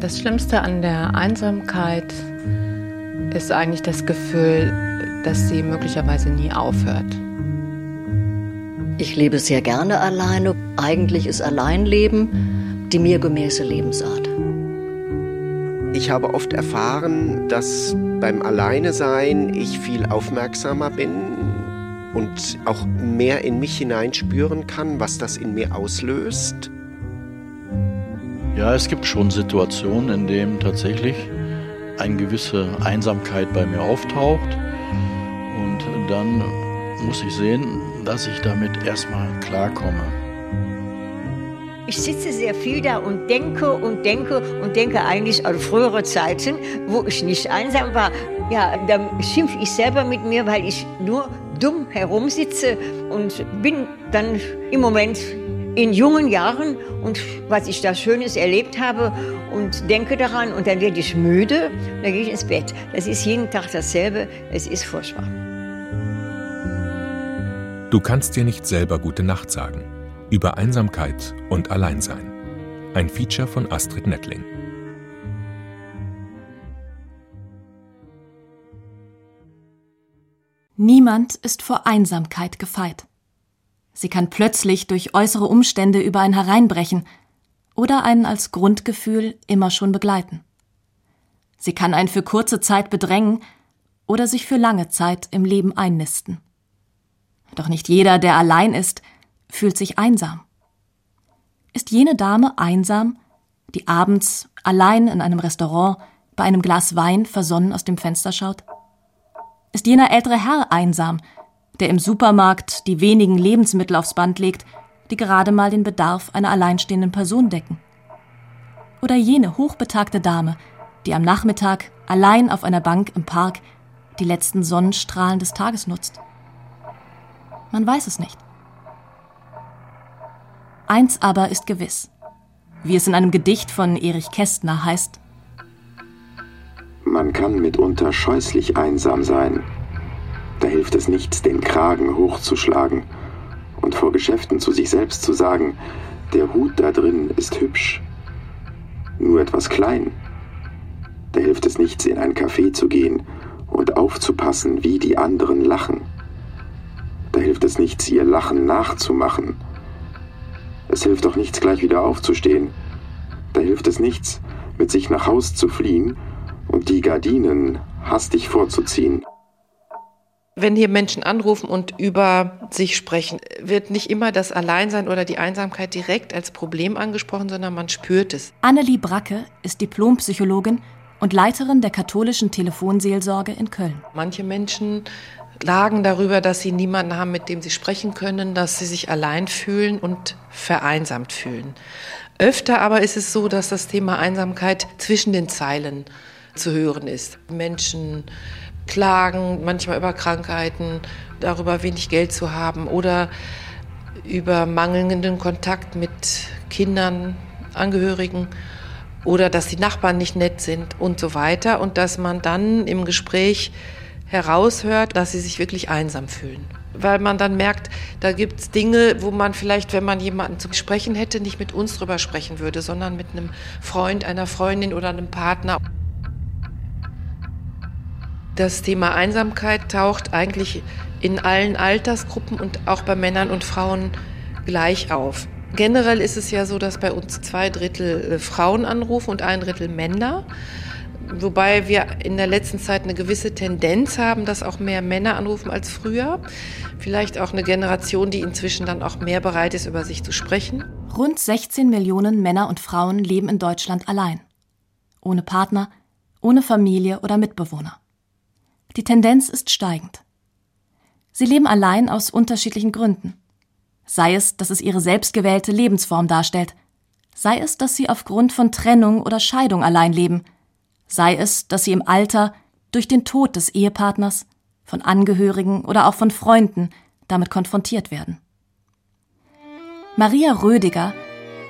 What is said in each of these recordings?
Das Schlimmste an der Einsamkeit ist eigentlich das Gefühl, dass sie möglicherweise nie aufhört. Ich lebe sehr gerne alleine. Eigentlich ist Alleinleben die mir gemäße Lebensart. Ich habe oft erfahren, dass beim Alleinesein ich viel aufmerksamer bin und auch mehr in mich hineinspüren kann, was das in mir auslöst. Ja, es gibt schon Situationen, in denen tatsächlich eine gewisse Einsamkeit bei mir auftaucht. Und dann muss ich sehen, dass ich damit erstmal klarkomme. Ich sitze sehr viel da und denke und denke und denke eigentlich an frühere Zeiten, wo ich nicht einsam war. Ja, da schimpfe ich selber mit mir, weil ich nur dumm herumsitze und bin dann im Moment in jungen Jahren und was ich da Schönes erlebt habe und denke daran und dann werde ich müde, dann gehe ich ins Bett. Das ist jeden Tag dasselbe, es ist furchtbar. Du kannst dir nicht selber gute Nacht sagen. Über Einsamkeit und Alleinsein. Ein Feature von Astrid Nettling. Niemand ist vor Einsamkeit gefeit. Sie kann plötzlich durch äußere Umstände über einen hereinbrechen oder einen als Grundgefühl immer schon begleiten. Sie kann einen für kurze Zeit bedrängen oder sich für lange Zeit im Leben einnisten. Doch nicht jeder, der allein ist, fühlt sich einsam. Ist jene Dame einsam, die abends allein in einem Restaurant bei einem Glas Wein versonnen aus dem Fenster schaut? Ist jener ältere Herr einsam, der im Supermarkt die wenigen Lebensmittel aufs Band legt, die gerade mal den Bedarf einer alleinstehenden Person decken. Oder jene hochbetagte Dame, die am Nachmittag allein auf einer Bank im Park die letzten Sonnenstrahlen des Tages nutzt. Man weiß es nicht. Eins aber ist gewiss, wie es in einem Gedicht von Erich Kästner heißt. Man kann mitunter scheußlich einsam sein, da hilft es nichts, den Kragen hochzuschlagen und vor Geschäften zu sich selbst zu sagen, der Hut da drin ist hübsch, nur etwas klein. Da hilft es nichts, in ein Café zu gehen und aufzupassen, wie die anderen lachen. Da hilft es nichts, ihr Lachen nachzumachen. Es hilft auch nichts, gleich wieder aufzustehen. Da hilft es nichts, mit sich nach Haus zu fliehen und die Gardinen hastig vorzuziehen. Wenn hier Menschen anrufen und über sich sprechen, wird nicht immer das Alleinsein oder die Einsamkeit direkt als Problem angesprochen, sondern man spürt es. Annelie Bracke ist Diplompsychologin und Leiterin der katholischen Telefonseelsorge in Köln. Manche Menschen klagen darüber, dass sie niemanden haben, mit dem sie sprechen können, dass sie sich allein fühlen und vereinsamt fühlen. Öfter aber ist es so, dass das Thema Einsamkeit zwischen den Zeilen zu hören ist. Menschen klagen manchmal über Krankheiten, darüber wenig Geld zu haben oder über mangelnden Kontakt mit Kindern, Angehörigen oder dass die Nachbarn nicht nett sind und so weiter und dass man dann im Gespräch heraushört, dass sie sich wirklich einsam fühlen. Weil man dann merkt, da gibt es Dinge, wo man vielleicht, wenn man jemanden zu sprechen hätte, nicht mit uns drüber sprechen würde, sondern mit einem Freund, einer Freundin oder einem Partner. Das Thema Einsamkeit taucht eigentlich in allen Altersgruppen und auch bei Männern und Frauen gleich auf. Generell ist es ja so, dass bei uns zwei Drittel äh, Frauen anrufen und ein Drittel Männer. Wobei wir in der letzten Zeit eine gewisse Tendenz haben, dass auch mehr Männer anrufen als früher. Vielleicht auch eine Generation, die inzwischen dann auch mehr bereit ist, über sich zu sprechen. Rund 16 Millionen Männer und Frauen leben in Deutschland allein. Ohne Partner, ohne Familie oder Mitbewohner. Die Tendenz ist steigend. Sie leben allein aus unterschiedlichen Gründen. Sei es, dass es ihre selbstgewählte Lebensform darstellt, sei es, dass sie aufgrund von Trennung oder Scheidung allein leben, sei es, dass sie im Alter durch den Tod des Ehepartners, von Angehörigen oder auch von Freunden damit konfrontiert werden. Maria Rödiger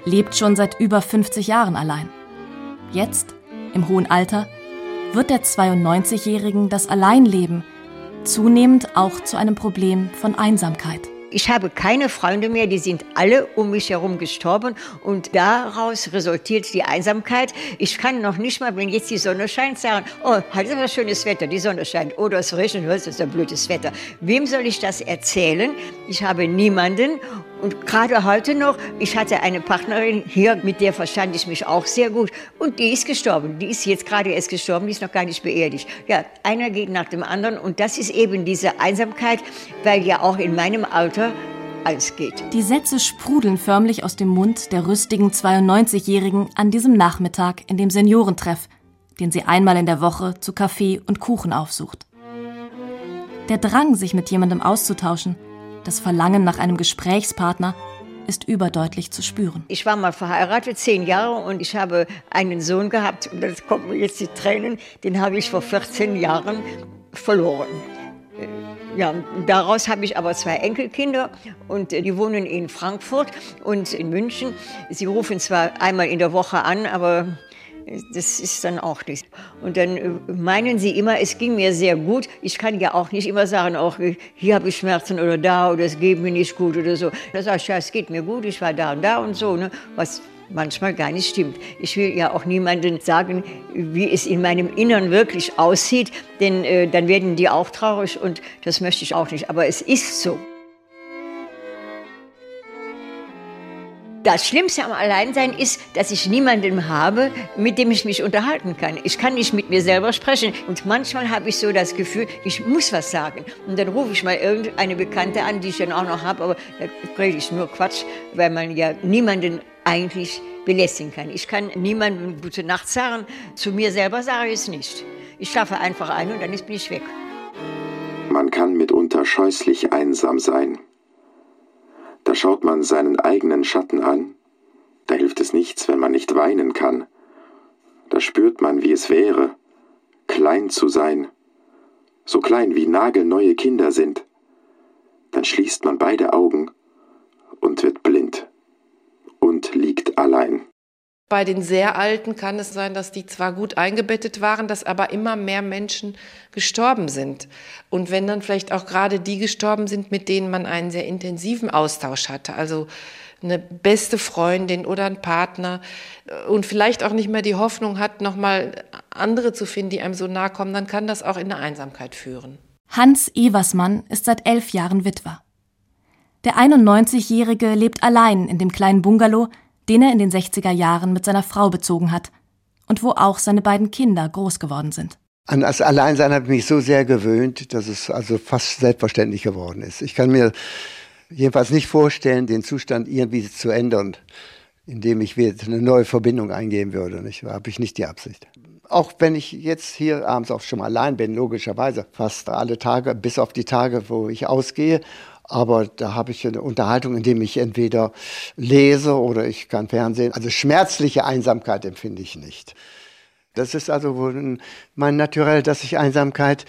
lebt schon seit über 50 Jahren allein. Jetzt, im hohen Alter, wird der 92-Jährigen das Alleinleben zunehmend auch zu einem Problem von Einsamkeit. Ich habe keine Freunde mehr, die sind alle um mich herum gestorben und daraus resultiert die Einsamkeit. Ich kann noch nicht mal, wenn jetzt die Sonne scheint, sagen, oh, heute ist aber schönes Wetter, die Sonne scheint oder es regnet, das ist ein blödes Wetter. Wem soll ich das erzählen? Ich habe niemanden und gerade heute noch, ich hatte eine Partnerin hier, mit der verstand ich mich auch sehr gut. Und die ist gestorben. Die ist jetzt gerade erst gestorben, die ist noch gar nicht beerdigt. Ja, einer geht nach dem anderen. Und das ist eben diese Einsamkeit, weil ja auch in meinem Alter alles geht. Die Sätze sprudeln förmlich aus dem Mund der rüstigen 92-Jährigen an diesem Nachmittag in dem Seniorentreff, den sie einmal in der Woche zu Kaffee und Kuchen aufsucht. Der Drang, sich mit jemandem auszutauschen, das Verlangen nach einem Gesprächspartner ist überdeutlich zu spüren. Ich war mal verheiratet, zehn Jahre, und ich habe einen Sohn gehabt, und das kommen mir jetzt die Tränen, den habe ich vor 14 Jahren verloren. Ja, daraus habe ich aber zwei Enkelkinder und die wohnen in Frankfurt und in München. Sie rufen zwar einmal in der Woche an, aber das ist dann auch nicht. Und dann äh, meinen sie immer, es ging mir sehr gut. Ich kann ja auch nicht immer sagen, auch hier habe ich Schmerzen oder da oder es geht mir nicht gut oder so. Da sage ich, ja, es geht mir gut, ich war da und da und so, ne? was manchmal gar nicht stimmt. Ich will ja auch niemandem sagen, wie es in meinem Innern wirklich aussieht, denn äh, dann werden die auch traurig und das möchte ich auch nicht. Aber es ist so. Das Schlimmste am Alleinsein ist, dass ich niemanden habe, mit dem ich mich unterhalten kann. Ich kann nicht mit mir selber sprechen. Und manchmal habe ich so das Gefühl, ich muss was sagen. Und dann rufe ich mal irgendeine Bekannte an, die ich dann auch noch habe, aber da rede ich nur Quatsch, weil man ja niemanden eigentlich belästigen kann. Ich kann niemandem gute Nacht sagen. Zu mir selber sage ich es nicht. Ich schlafe einfach ein und dann bin ich weg. Man kann mitunter scheußlich einsam sein. Da schaut man seinen eigenen Schatten an, da hilft es nichts, wenn man nicht weinen kann. Da spürt man, wie es wäre, klein zu sein, so klein wie nagelneue Kinder sind. Dann schließt man beide Augen und wird blind und liegt allein. Bei den sehr Alten kann es sein, dass die zwar gut eingebettet waren, dass aber immer mehr Menschen gestorben sind. Und wenn dann vielleicht auch gerade die gestorben sind, mit denen man einen sehr intensiven Austausch hatte, also eine beste Freundin oder ein Partner und vielleicht auch nicht mehr die Hoffnung hat, nochmal andere zu finden, die einem so nahe kommen, dann kann das auch in eine Einsamkeit führen. Hans Eversmann ist seit elf Jahren Witwer. Der 91-Jährige lebt allein in dem kleinen Bungalow, den er in den 60er Jahren mit seiner Frau bezogen hat und wo auch seine beiden Kinder groß geworden sind. An das Alleinsein habe ich mich so sehr gewöhnt, dass es also fast selbstverständlich geworden ist. Ich kann mir jedenfalls nicht vorstellen, den Zustand irgendwie zu ändern, indem ich wieder eine neue Verbindung eingehen würde. Da habe ich nicht die Absicht. Auch wenn ich jetzt hier abends auch schon mal allein bin, logischerweise, fast alle Tage, bis auf die Tage, wo ich ausgehe aber da habe ich eine Unterhaltung, indem ich entweder lese oder ich kann Fernsehen. Also schmerzliche Einsamkeit empfinde ich nicht. Das ist also wohl mein Naturell, dass ich Einsamkeit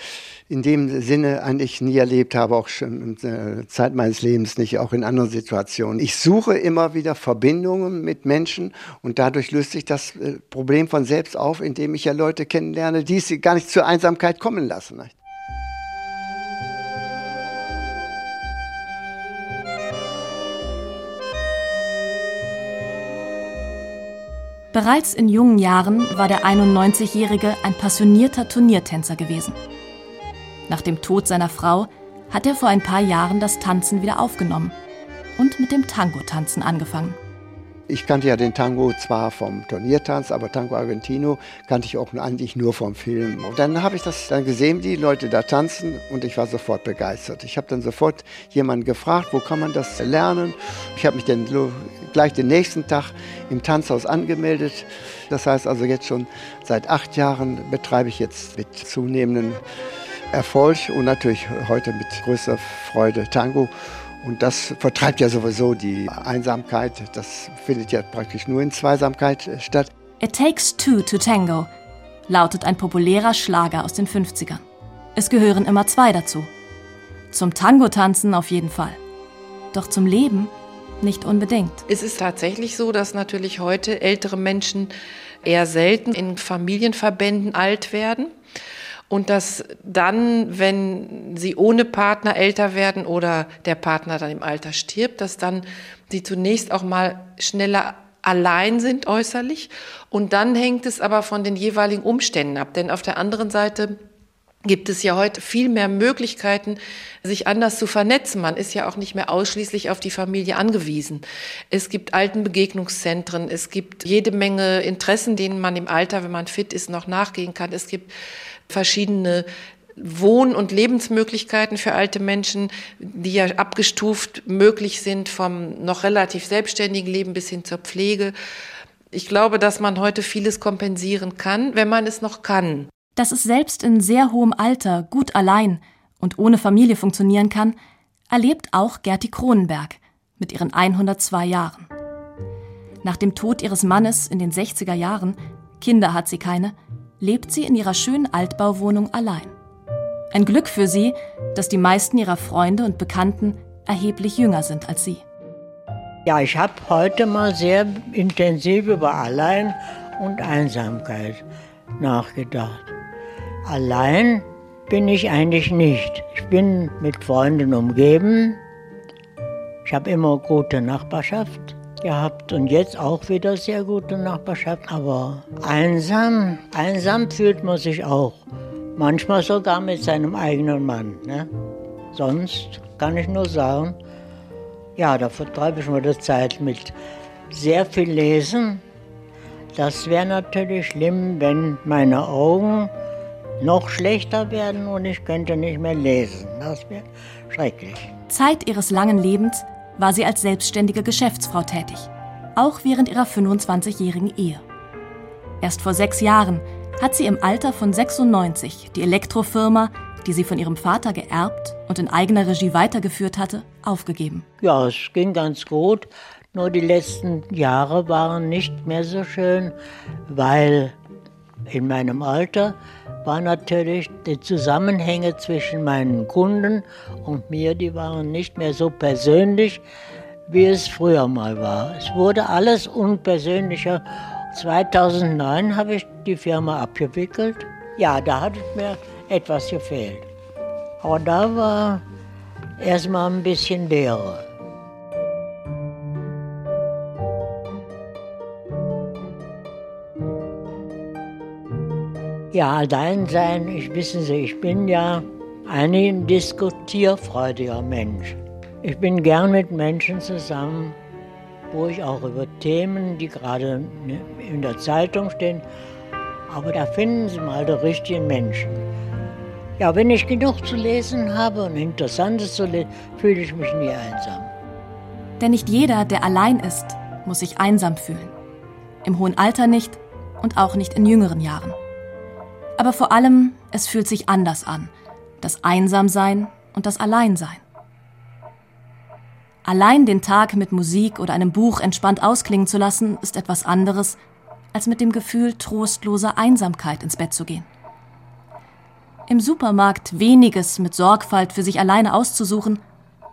in dem Sinne eigentlich nie erlebt habe, auch schon in der Zeit meines Lebens nicht, auch in anderen Situationen. Ich suche immer wieder Verbindungen mit Menschen und dadurch löst sich das äh, Problem von selbst auf, indem ich ja Leute kennenlerne, die es gar nicht zur Einsamkeit kommen lassen. Bereits in jungen Jahren war der 91-Jährige ein passionierter Turniertänzer gewesen. Nach dem Tod seiner Frau hat er vor ein paar Jahren das Tanzen wieder aufgenommen und mit dem Tango-Tanzen angefangen. Ich kannte ja den Tango zwar vom Turniertanz, aber Tango Argentino kannte ich auch eigentlich nur vom Film. Und dann habe ich das dann gesehen, die Leute da tanzen und ich war sofort begeistert. Ich habe dann sofort jemanden gefragt, wo kann man das lernen? Ich habe mich dann gleich den nächsten Tag im Tanzhaus angemeldet. Das heißt also jetzt schon seit acht Jahren betreibe ich jetzt mit zunehmendem Erfolg und natürlich heute mit größter Freude Tango. Und das vertreibt ja sowieso die Einsamkeit. Das findet ja praktisch nur in Zweisamkeit statt. It Takes Two to Tango lautet ein populärer Schlager aus den 50ern. Es gehören immer zwei dazu. Zum Tango-Tanzen auf jeden Fall. Doch zum Leben nicht unbedingt. Es ist tatsächlich so, dass natürlich heute ältere Menschen eher selten in Familienverbänden alt werden. und dass dann, wenn sie ohne Partner älter werden oder der Partner dann im Alter stirbt, dass dann sie zunächst auch mal schneller allein sind äußerlich und dann hängt es aber von den jeweiligen Umständen ab, denn auf der anderen Seite gibt es ja heute viel mehr Möglichkeiten, sich anders zu vernetzen. Man ist ja auch nicht mehr ausschließlich auf die Familie angewiesen. Es gibt alten Begegnungszentren, es gibt jede Menge Interessen, denen man im Alter, wenn man fit ist, noch nachgehen kann. Es gibt verschiedene Wohn- und Lebensmöglichkeiten für alte Menschen, die ja abgestuft möglich sind vom noch relativ selbstständigen Leben bis hin zur Pflege. Ich glaube, dass man heute vieles kompensieren kann, wenn man es noch kann. Dass es selbst in sehr hohem Alter gut allein und ohne Familie funktionieren kann, erlebt auch Gerti Kronenberg mit ihren 102 Jahren. Nach dem Tod ihres Mannes in den 60er Jahren, Kinder hat sie keine, lebt sie in ihrer schönen Altbauwohnung allein. Ein Glück für sie, dass die meisten ihrer Freunde und Bekannten erheblich jünger sind als sie. Ja, ich habe heute mal sehr intensiv über Allein und Einsamkeit nachgedacht. Allein bin ich eigentlich nicht. Ich bin mit Freunden umgeben. Ich habe immer gute Nachbarschaft gehabt und jetzt auch wieder sehr gute Nachbarschaft. Aber einsam, einsam fühlt man sich auch. Manchmal sogar mit seinem eigenen Mann. Ne? Sonst kann ich nur sagen, ja, da vertreibe ich mir die Zeit mit sehr viel Lesen. Das wäre natürlich schlimm, wenn meine Augen noch schlechter werden und ich könnte nicht mehr lesen. Das wäre schrecklich. Zeit ihres langen Lebens war sie als selbstständige Geschäftsfrau tätig, auch während ihrer 25-jährigen Ehe. Erst vor sechs Jahren hat sie im Alter von 96 die Elektrofirma, die sie von ihrem Vater geerbt und in eigener Regie weitergeführt hatte, aufgegeben. Ja, es ging ganz gut. Nur die letzten Jahre waren nicht mehr so schön, weil in meinem Alter waren natürlich die Zusammenhänge zwischen meinen Kunden und mir, die waren nicht mehr so persönlich, wie es früher mal war. Es wurde alles unpersönlicher. 2009 habe ich die Firma abgewickelt. Ja, da hat mir etwas gefehlt. Aber da war erstmal ein bisschen Leere. Ja, allein sein, ich wissen Sie, ich bin ja ein diskutierfreudiger Mensch. Ich bin gern mit Menschen zusammen, wo ich auch über Themen, die gerade in der Zeitung stehen, aber da finden Sie mal die richtigen Menschen. Ja, wenn ich genug zu lesen habe und Interessantes zu lesen, fühle ich mich nie einsam. Denn nicht jeder, der allein ist, muss sich einsam fühlen. Im hohen Alter nicht und auch nicht in jüngeren Jahren. Aber vor allem, es fühlt sich anders an. Das Einsamsein und das Alleinsein. Allein den Tag mit Musik oder einem Buch entspannt ausklingen zu lassen, ist etwas anderes, als mit dem Gefühl trostloser Einsamkeit ins Bett zu gehen. Im Supermarkt weniges mit Sorgfalt für sich alleine auszusuchen,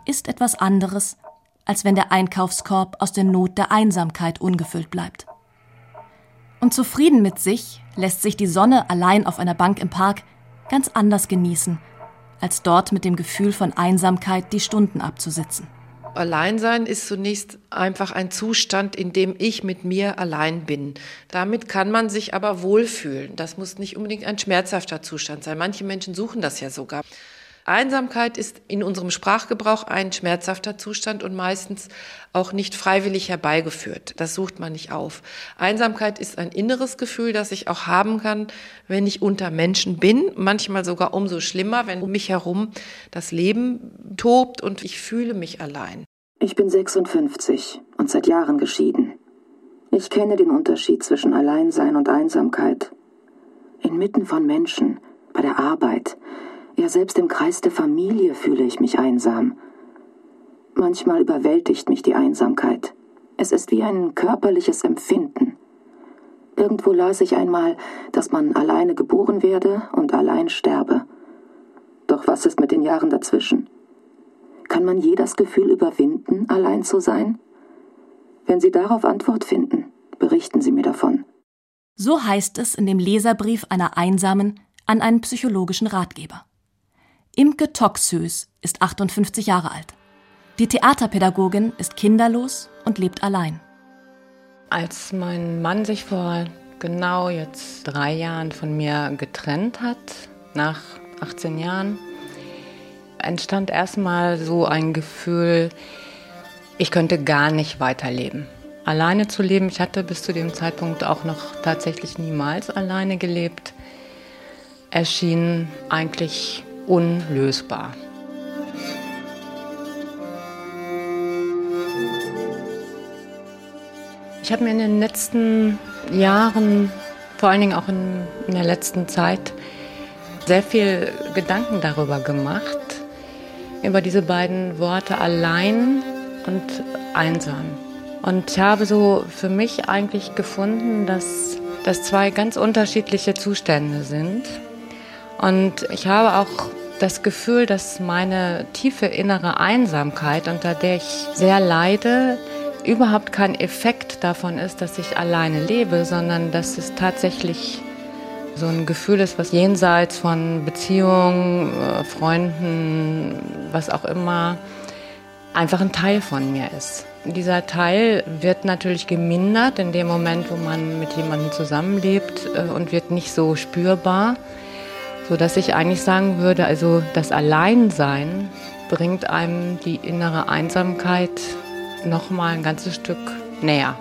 ist etwas anderes, als wenn der Einkaufskorb aus der Not der Einsamkeit ungefüllt bleibt. Und zufrieden mit sich lässt sich die Sonne allein auf einer Bank im Park ganz anders genießen, als dort mit dem Gefühl von Einsamkeit die Stunden abzusitzen. Alleinsein ist zunächst einfach ein Zustand, in dem ich mit mir allein bin. Damit kann man sich aber wohlfühlen. Das muss nicht unbedingt ein schmerzhafter Zustand sein. Manche Menschen suchen das ja sogar. Einsamkeit ist in unserem Sprachgebrauch ein schmerzhafter Zustand und meistens auch nicht freiwillig herbeigeführt. Das sucht man nicht auf. Einsamkeit ist ein inneres Gefühl, das ich auch haben kann, wenn ich unter Menschen bin. Manchmal sogar umso schlimmer, wenn um mich herum das Leben tobt und ich fühle mich allein. Ich bin 56 und seit Jahren geschieden. Ich kenne den Unterschied zwischen Alleinsein und Einsamkeit. Inmitten von Menschen, bei der Arbeit, ja, selbst im Kreis der Familie fühle ich mich einsam. Manchmal überwältigt mich die Einsamkeit. Es ist wie ein körperliches Empfinden. Irgendwo las ich einmal, dass man alleine geboren werde und allein sterbe. Doch was ist mit den Jahren dazwischen? Kann man je das Gefühl überwinden, allein zu sein? Wenn Sie darauf Antwort finden, berichten Sie mir davon. So heißt es in dem Leserbrief einer einsamen, an einen psychologischen Ratgeber. Imke Toxhös ist 58 Jahre alt. Die Theaterpädagogin ist kinderlos und lebt allein. Als mein Mann sich vor genau jetzt drei Jahren von mir getrennt hat, nach 18 Jahren, entstand erstmal so ein Gefühl, ich könnte gar nicht weiterleben. Alleine zu leben, ich hatte bis zu dem Zeitpunkt auch noch tatsächlich niemals alleine gelebt, erschien eigentlich unlösbar. Ich habe mir in den letzten Jahren, vor allen Dingen auch in, in der letzten Zeit, sehr viel Gedanken darüber gemacht, über diese beiden Worte allein und einsam. Und ich habe so für mich eigentlich gefunden, dass das zwei ganz unterschiedliche Zustände sind. Und ich habe auch das Gefühl, dass meine tiefe innere Einsamkeit, unter der ich sehr leide, überhaupt kein Effekt davon ist, dass ich alleine lebe, sondern dass es tatsächlich so ein Gefühl ist, was jenseits von Beziehungen, äh, Freunden, was auch immer, einfach ein Teil von mir ist. Dieser Teil wird natürlich gemindert in dem Moment, wo man mit jemandem zusammenlebt äh, und wird nicht so spürbar, so dass ich eigentlich sagen würde, also das Alleinsein bringt einem die innere Einsamkeit noch mal ein ganzes Stück näher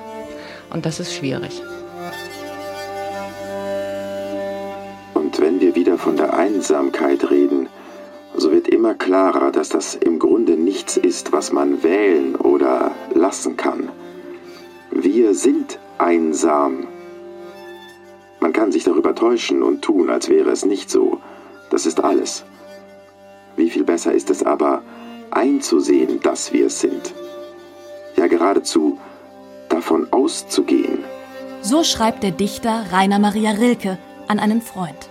und das ist schwierig. Und wenn wir wieder von der Einsamkeit reden, so wird immer klarer, dass das im Grunde nichts ist, was man wählen oder lassen kann. Wir sind einsam. Man kann sich darüber täuschen und tun, als wäre es nicht so. Das ist alles. Wie viel besser ist es aber, einzusehen, dass wir es sind. Ja geradezu davon auszugehen. So schreibt der Dichter Rainer Maria Rilke an einen Freund.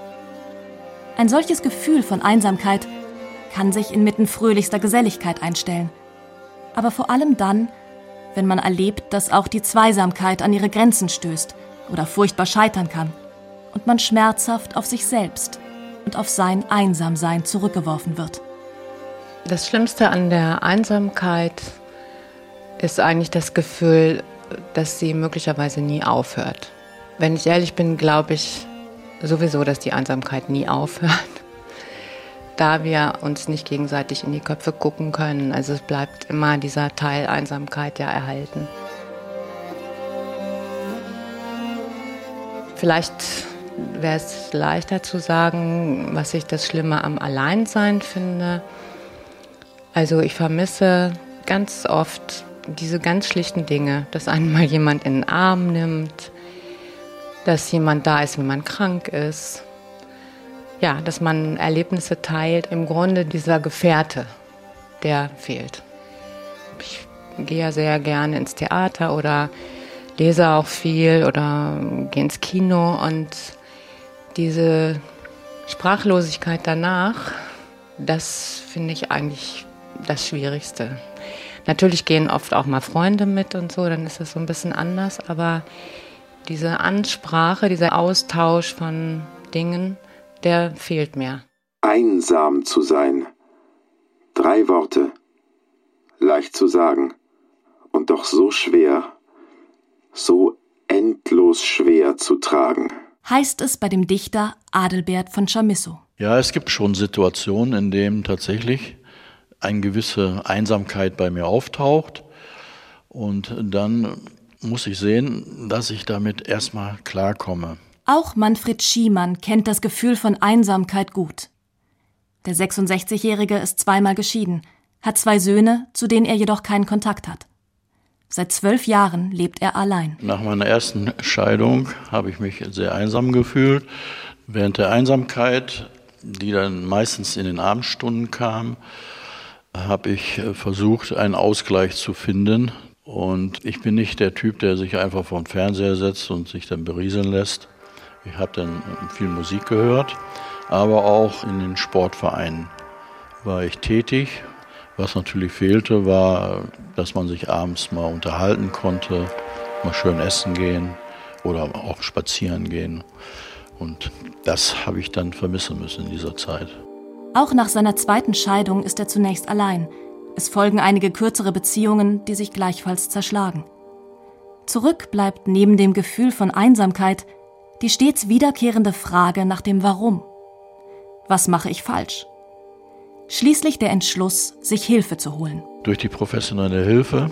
Ein solches Gefühl von Einsamkeit kann sich inmitten fröhlichster Geselligkeit einstellen. Aber vor allem dann, wenn man erlebt, dass auch die Zweisamkeit an ihre Grenzen stößt oder furchtbar scheitern kann und man schmerzhaft auf sich selbst und auf sein Einsamsein zurückgeworfen wird. Das Schlimmste an der Einsamkeit ist eigentlich das Gefühl, dass sie möglicherweise nie aufhört. Wenn ich ehrlich bin, glaube ich sowieso, dass die Einsamkeit nie aufhört da wir uns nicht gegenseitig in die Köpfe gucken können. Also es bleibt immer dieser Teil Einsamkeit ja erhalten. Vielleicht wäre es leichter zu sagen, was ich das Schlimme am Alleinsein finde. Also ich vermisse ganz oft diese ganz schlichten Dinge, dass einmal jemand in den Arm nimmt, dass jemand da ist, wenn man krank ist, ja, dass man Erlebnisse teilt. Im Grunde dieser Gefährte, der fehlt. Ich gehe ja sehr gerne ins Theater oder lese auch viel oder gehe ins Kino und diese Sprachlosigkeit danach, das finde ich eigentlich das Schwierigste. Natürlich gehen oft auch mal Freunde mit und so, dann ist das so ein bisschen anders, aber diese Ansprache, dieser Austausch von Dingen, der fehlt mir. Einsam zu sein. Drei Worte. Leicht zu sagen. Und doch so schwer, so endlos schwer zu tragen. Heißt es bei dem Dichter Adelbert von Chamisso. Ja, es gibt schon Situationen, in denen tatsächlich eine gewisse Einsamkeit bei mir auftaucht. Und dann muss ich sehen, dass ich damit erstmal klarkomme. Auch Manfred Schiemann kennt das Gefühl von Einsamkeit gut. Der 66-Jährige ist zweimal geschieden, hat zwei Söhne, zu denen er jedoch keinen Kontakt hat. Seit zwölf Jahren lebt er allein. Nach meiner ersten Scheidung habe ich mich sehr einsam gefühlt. Während der Einsamkeit, die dann meistens in den Abendstunden kam, habe ich versucht, einen Ausgleich zu finden. Und ich bin nicht der Typ, der sich einfach vor den Fernseher setzt und sich dann berieseln lässt. Ich habe dann viel Musik gehört, aber auch in den Sportvereinen war ich tätig. Was natürlich fehlte, war, dass man sich abends mal unterhalten konnte, mal schön essen gehen oder auch spazieren gehen. Und das habe ich dann vermissen müssen in dieser Zeit. Auch nach seiner zweiten Scheidung ist er zunächst allein. Es folgen einige kürzere Beziehungen, die sich gleichfalls zerschlagen. Zurück bleibt neben dem Gefühl von Einsamkeit die stets wiederkehrende Frage nach dem Warum. Was mache ich falsch? Schließlich der Entschluss, sich Hilfe zu holen. Durch die professionelle Hilfe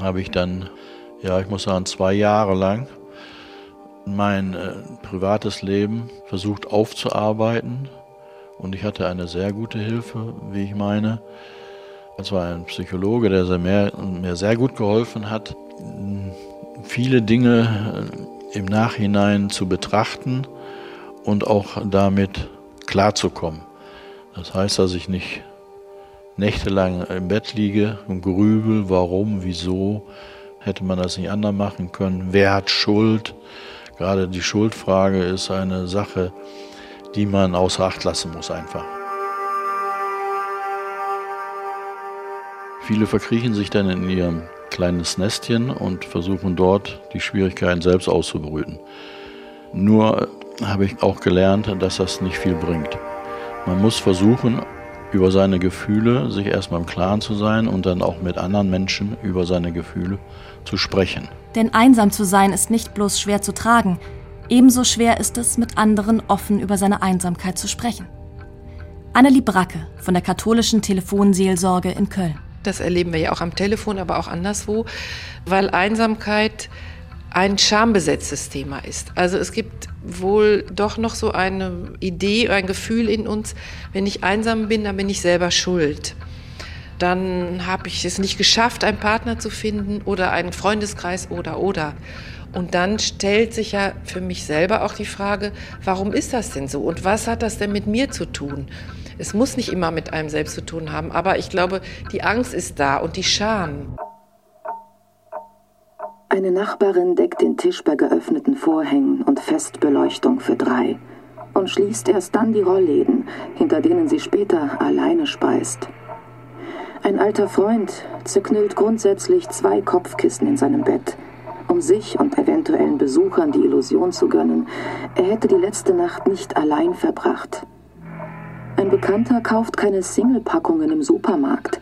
habe ich dann, ja, ich muss sagen, zwei Jahre lang mein äh, privates Leben versucht aufzuarbeiten. Und ich hatte eine sehr gute Hilfe, wie ich meine. Es war ein Psychologe, der mir, mir sehr gut geholfen hat, viele Dinge äh, im Nachhinein zu betrachten und auch damit klarzukommen. Das heißt, dass ich nicht nächtelang im Bett liege und grübel, warum, wieso, hätte man das nicht anders machen können, wer hat Schuld. Gerade die Schuldfrage ist eine Sache, die man außer Acht lassen muss einfach. Viele verkriechen sich dann in ihrem kleines Nestchen und versuchen dort die Schwierigkeiten selbst auszubrüten. Nur habe ich auch gelernt, dass das nicht viel bringt. Man muss versuchen, über seine Gefühle sich erstmal im Klaren zu sein und dann auch mit anderen Menschen über seine Gefühle zu sprechen. Denn einsam zu sein ist nicht bloß schwer zu tragen, ebenso schwer ist es, mit anderen offen über seine Einsamkeit zu sprechen. Annelie Bracke von der katholischen Telefonseelsorge in Köln. Das erleben wir ja auch am Telefon, aber auch anderswo, weil Einsamkeit ein schambesetztes Thema ist. Also es gibt wohl doch noch so eine Idee, ein Gefühl in uns, wenn ich einsam bin, dann bin ich selber schuld. Dann habe ich es nicht geschafft, einen Partner zu finden oder einen Freundeskreis oder oder. Und dann stellt sich ja für mich selber auch die Frage, warum ist das denn so und was hat das denn mit mir zu tun? Es muss nicht immer mit einem selbst zu tun haben, aber ich glaube, die Angst ist da und die Scham. Eine Nachbarin deckt den Tisch bei geöffneten Vorhängen und Festbeleuchtung für drei und schließt erst dann die Rollläden, hinter denen sie später alleine speist. Ein alter Freund zerknüllt grundsätzlich zwei Kopfkissen in seinem Bett, um sich und eventuellen Besuchern die Illusion zu gönnen, er hätte die letzte Nacht nicht allein verbracht. Ein Bekannter kauft keine Singlepackungen im Supermarkt,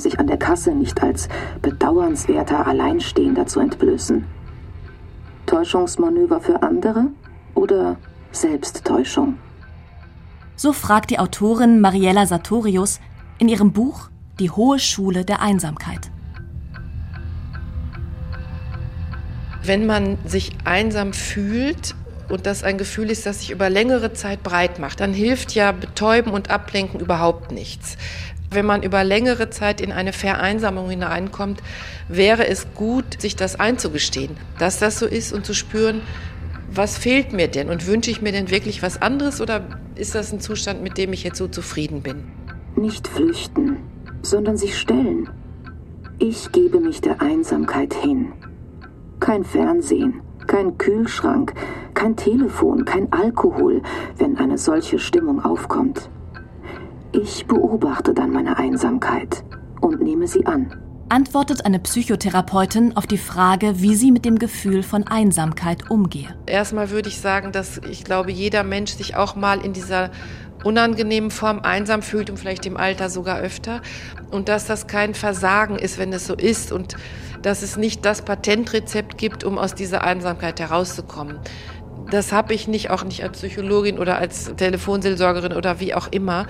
um sich an der Kasse nicht als bedauernswerter Alleinstehender zu entblößen. Täuschungsmanöver für andere oder Selbsttäuschung? So fragt die Autorin Mariella Sartorius in ihrem Buch Die hohe Schule der Einsamkeit. Wenn man sich einsam fühlt, und das ein Gefühl ist, das sich über längere Zeit breit macht, dann hilft ja Betäuben und Ablenken überhaupt nichts. Wenn man über längere Zeit in eine Vereinsamung hineinkommt, wäre es gut, sich das einzugestehen, dass das so ist und zu spüren, was fehlt mir denn und wünsche ich mir denn wirklich was anderes oder ist das ein Zustand, mit dem ich jetzt so zufrieden bin? Nicht flüchten, sondern sich stellen. Ich gebe mich der Einsamkeit hin. Kein Fernsehen, kein Kühlschrank, kein Telefon, kein Alkohol, wenn eine solche Stimmung aufkommt. Ich beobachte dann meine Einsamkeit und nehme sie an. Antwortet eine Psychotherapeutin auf die Frage, wie sie mit dem Gefühl von Einsamkeit umgehe. Erstmal würde ich sagen, dass ich glaube, jeder Mensch sich auch mal in dieser unangenehmen Form einsam fühlt und vielleicht im Alter sogar öfter. Und dass das kein Versagen ist, wenn es so ist und dass es nicht das Patentrezept gibt, um aus dieser Einsamkeit herauszukommen. Das habe ich nicht, auch nicht als Psychologin oder als Telefonseelsorgerin oder wie auch immer.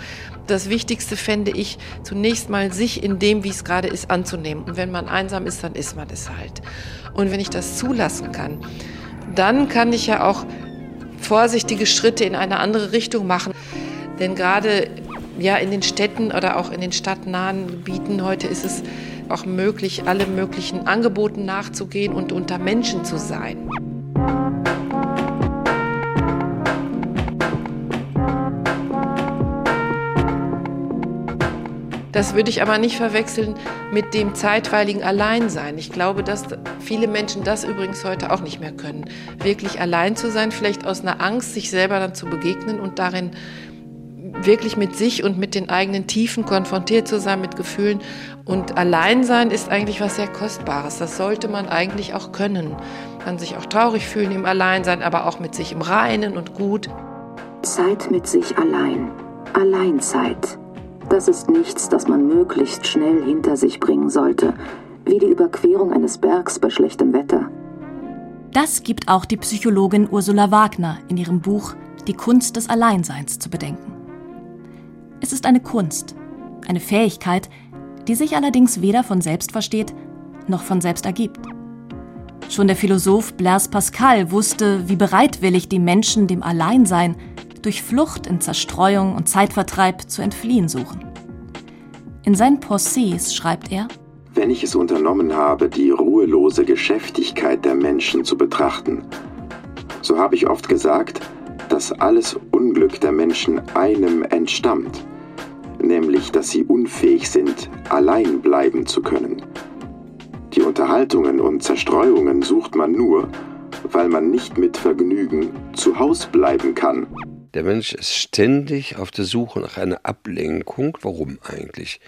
Das Wichtigste fände ich, zunächst mal sich in dem, wie es gerade ist, anzunehmen. Und wenn man einsam ist, dann ist man es halt. Und wenn ich das zulassen kann, dann kann ich ja auch vorsichtige Schritte in eine andere Richtung machen. Denn gerade ja, in den Städten oder auch in den stadtnahen Gebieten heute ist es auch möglich, alle möglichen Angeboten nachzugehen und unter Menschen zu sein. Das würde ich aber nicht verwechseln mit dem zeitweiligen Alleinsein. Ich glaube, dass viele Menschen das übrigens heute auch nicht mehr können. Wirklich allein zu sein, vielleicht aus einer Angst, sich selber dann zu begegnen und darin wirklich mit sich und mit den eigenen Tiefen konfrontiert zu sein, mit Gefühlen. Und Alleinsein ist eigentlich was sehr Kostbares. Das sollte man eigentlich auch können. Man kann sich auch traurig fühlen im Alleinsein, aber auch mit sich im Reinen und gut. Zeit mit sich allein. Alleinzeit. Das ist nichts, das man möglichst schnell hinter sich bringen sollte, wie die Überquerung eines Bergs bei schlechtem Wetter. Das gibt auch die Psychologin Ursula Wagner in ihrem Buch Die Kunst des Alleinseins zu bedenken. Es ist eine Kunst, eine Fähigkeit, die sich allerdings weder von selbst versteht noch von selbst ergibt. Schon der Philosoph Blaise Pascal wusste, wie bereitwillig die Menschen dem Alleinsein durch Flucht in Zerstreuung und Zeitvertreib zu entfliehen suchen. In seinen Pensées schreibt er, wenn ich es unternommen habe, die ruhelose Geschäftigkeit der Menschen zu betrachten, so habe ich oft gesagt, dass alles Unglück der Menschen einem entstammt, nämlich dass sie unfähig sind, allein bleiben zu können. Die Unterhaltungen und Zerstreuungen sucht man nur, weil man nicht mit Vergnügen zu Haus bleiben kann. Der Mensch ist ständig auf der Suche nach einer Ablenkung. Warum eigentlich?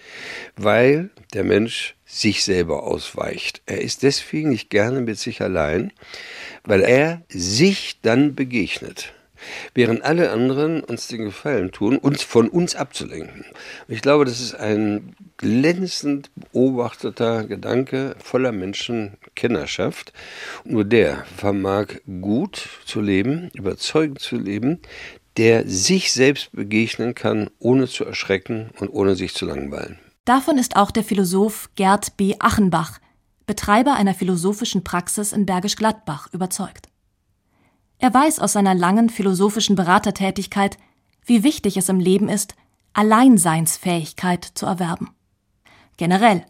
Weil der Mensch sich selber ausweicht. Er ist deswegen nicht gerne mit sich allein, weil er sich dann begegnet während alle anderen uns den Gefallen tun, uns von uns abzulenken. ich glaube, das ist ein glänzend beobachteter Gedanke voller Menschenkennerschaft. Nur der vermag gut zu leben, überzeugend zu leben, der sich selbst begegnen kann, ohne zu erschrecken und ohne sich zu langweilen. Davon ist auch der Philosoph Gerd B. Achenbach, Betreiber einer philosophischen Praxis in Bergisch Gladbach, überzeugt. Er weiß aus seiner langen philosophischen Beratertätigkeit, wie wichtig es im Leben ist, Alleinseinsfähigkeit zu erwerben. Generell